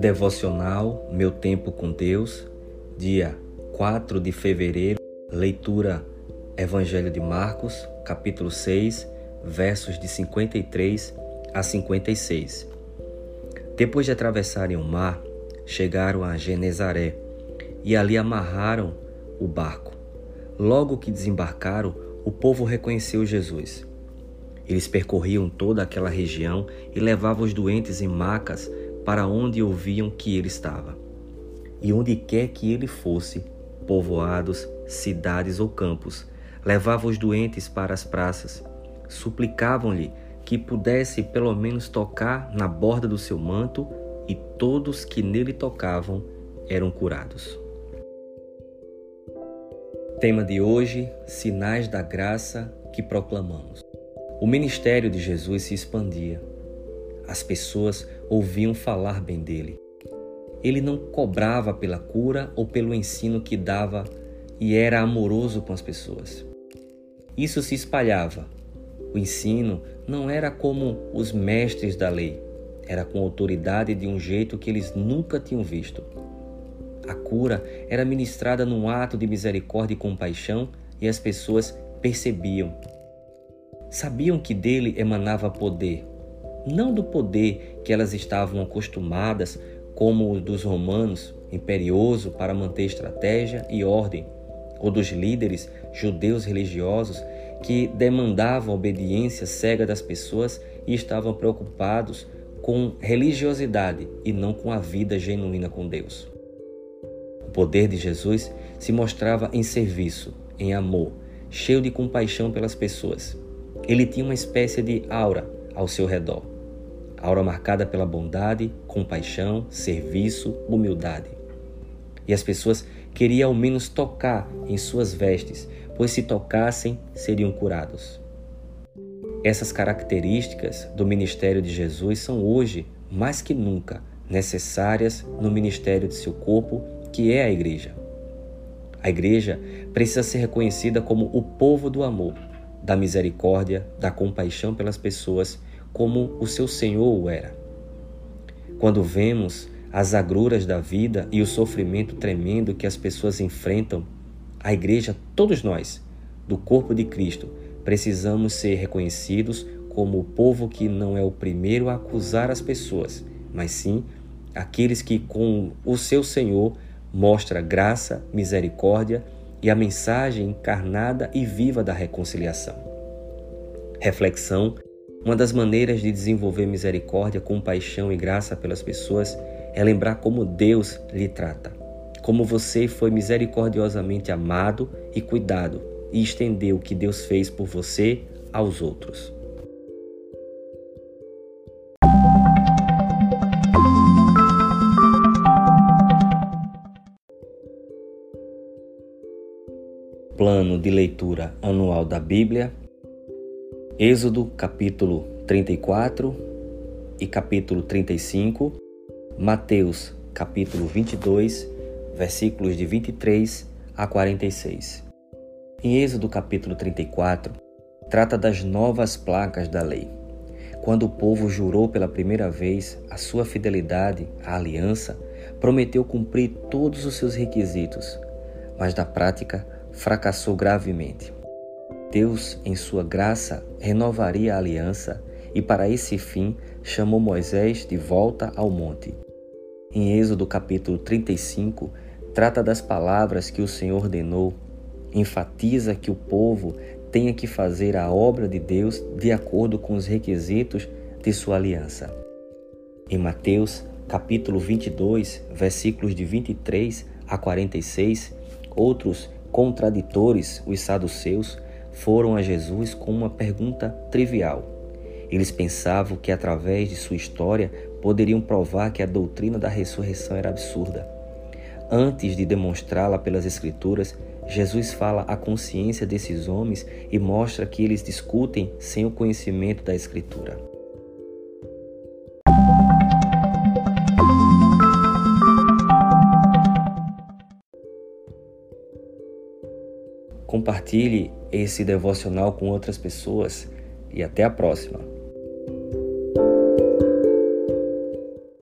Devocional Meu Tempo com Deus, dia 4 de fevereiro, leitura Evangelho de Marcos, capítulo 6, versos de 53 a 56. Depois de atravessarem o mar, chegaram a Genezaré e ali amarraram o barco. Logo que desembarcaram, o povo reconheceu Jesus. Eles percorriam toda aquela região e levavam os doentes em macas para onde ouviam que ele estava. E onde quer que ele fosse, povoados, cidades ou campos, levava os doentes para as praças, suplicavam-lhe que pudesse pelo menos tocar na borda do seu manto, e todos que nele tocavam eram curados. Tema de hoje: Sinais da graça que proclamamos. O ministério de Jesus se expandia. As pessoas ouviam falar bem dele. Ele não cobrava pela cura ou pelo ensino que dava e era amoroso com as pessoas. Isso se espalhava. O ensino não era como os mestres da lei, era com autoridade de um jeito que eles nunca tinham visto. A cura era ministrada num ato de misericórdia e compaixão e as pessoas percebiam. Sabiam que dele emanava poder, não do poder que elas estavam acostumadas, como o dos romanos, imperioso para manter estratégia e ordem, ou dos líderes judeus religiosos que demandavam obediência cega das pessoas e estavam preocupados com religiosidade e não com a vida genuína com Deus. O poder de Jesus se mostrava em serviço, em amor, cheio de compaixão pelas pessoas. Ele tinha uma espécie de aura ao seu redor aura marcada pela bondade, compaixão, serviço, humildade. E as pessoas queriam ao menos tocar em suas vestes, pois se tocassem, seriam curados. Essas características do ministério de Jesus são hoje, mais que nunca, necessárias no ministério de seu corpo, que é a igreja. A igreja precisa ser reconhecida como o povo do amor, da misericórdia, da compaixão pelas pessoas como o seu Senhor o era. Quando vemos as agruras da vida e o sofrimento tremendo que as pessoas enfrentam, a igreja, todos nós, do corpo de Cristo, precisamos ser reconhecidos como o povo que não é o primeiro a acusar as pessoas, mas sim aqueles que, com o seu Senhor, mostra graça, misericórdia e a mensagem encarnada e viva da reconciliação. Reflexão uma das maneiras de desenvolver misericórdia, compaixão e graça pelas pessoas é lembrar como Deus lhe trata, como você foi misericordiosamente amado e cuidado e estendeu o que Deus fez por você aos outros. Plano de leitura anual da Bíblia Êxodo capítulo 34 e capítulo 35, Mateus capítulo 22, versículos de 23 a 46. Em Êxodo capítulo 34, trata das novas placas da lei. Quando o povo jurou pela primeira vez a sua fidelidade à aliança, prometeu cumprir todos os seus requisitos, mas na prática fracassou gravemente. Deus, em sua graça, renovaria a aliança e, para esse fim, chamou Moisés de volta ao monte. Em Êxodo capítulo 35, trata das palavras que o Senhor ordenou, enfatiza que o povo tenha que fazer a obra de Deus de acordo com os requisitos de sua aliança. Em Mateus capítulo 22, versículos de 23 a 46, outros contraditores, os saduceus, foram a Jesus com uma pergunta trivial. Eles pensavam que através de sua história poderiam provar que a doutrina da ressurreição era absurda. Antes de demonstrá-la pelas Escrituras, Jesus fala à consciência desses homens e mostra que eles discutem sem o conhecimento da Escritura. Compartilhe esse devocional com outras pessoas e até a próxima.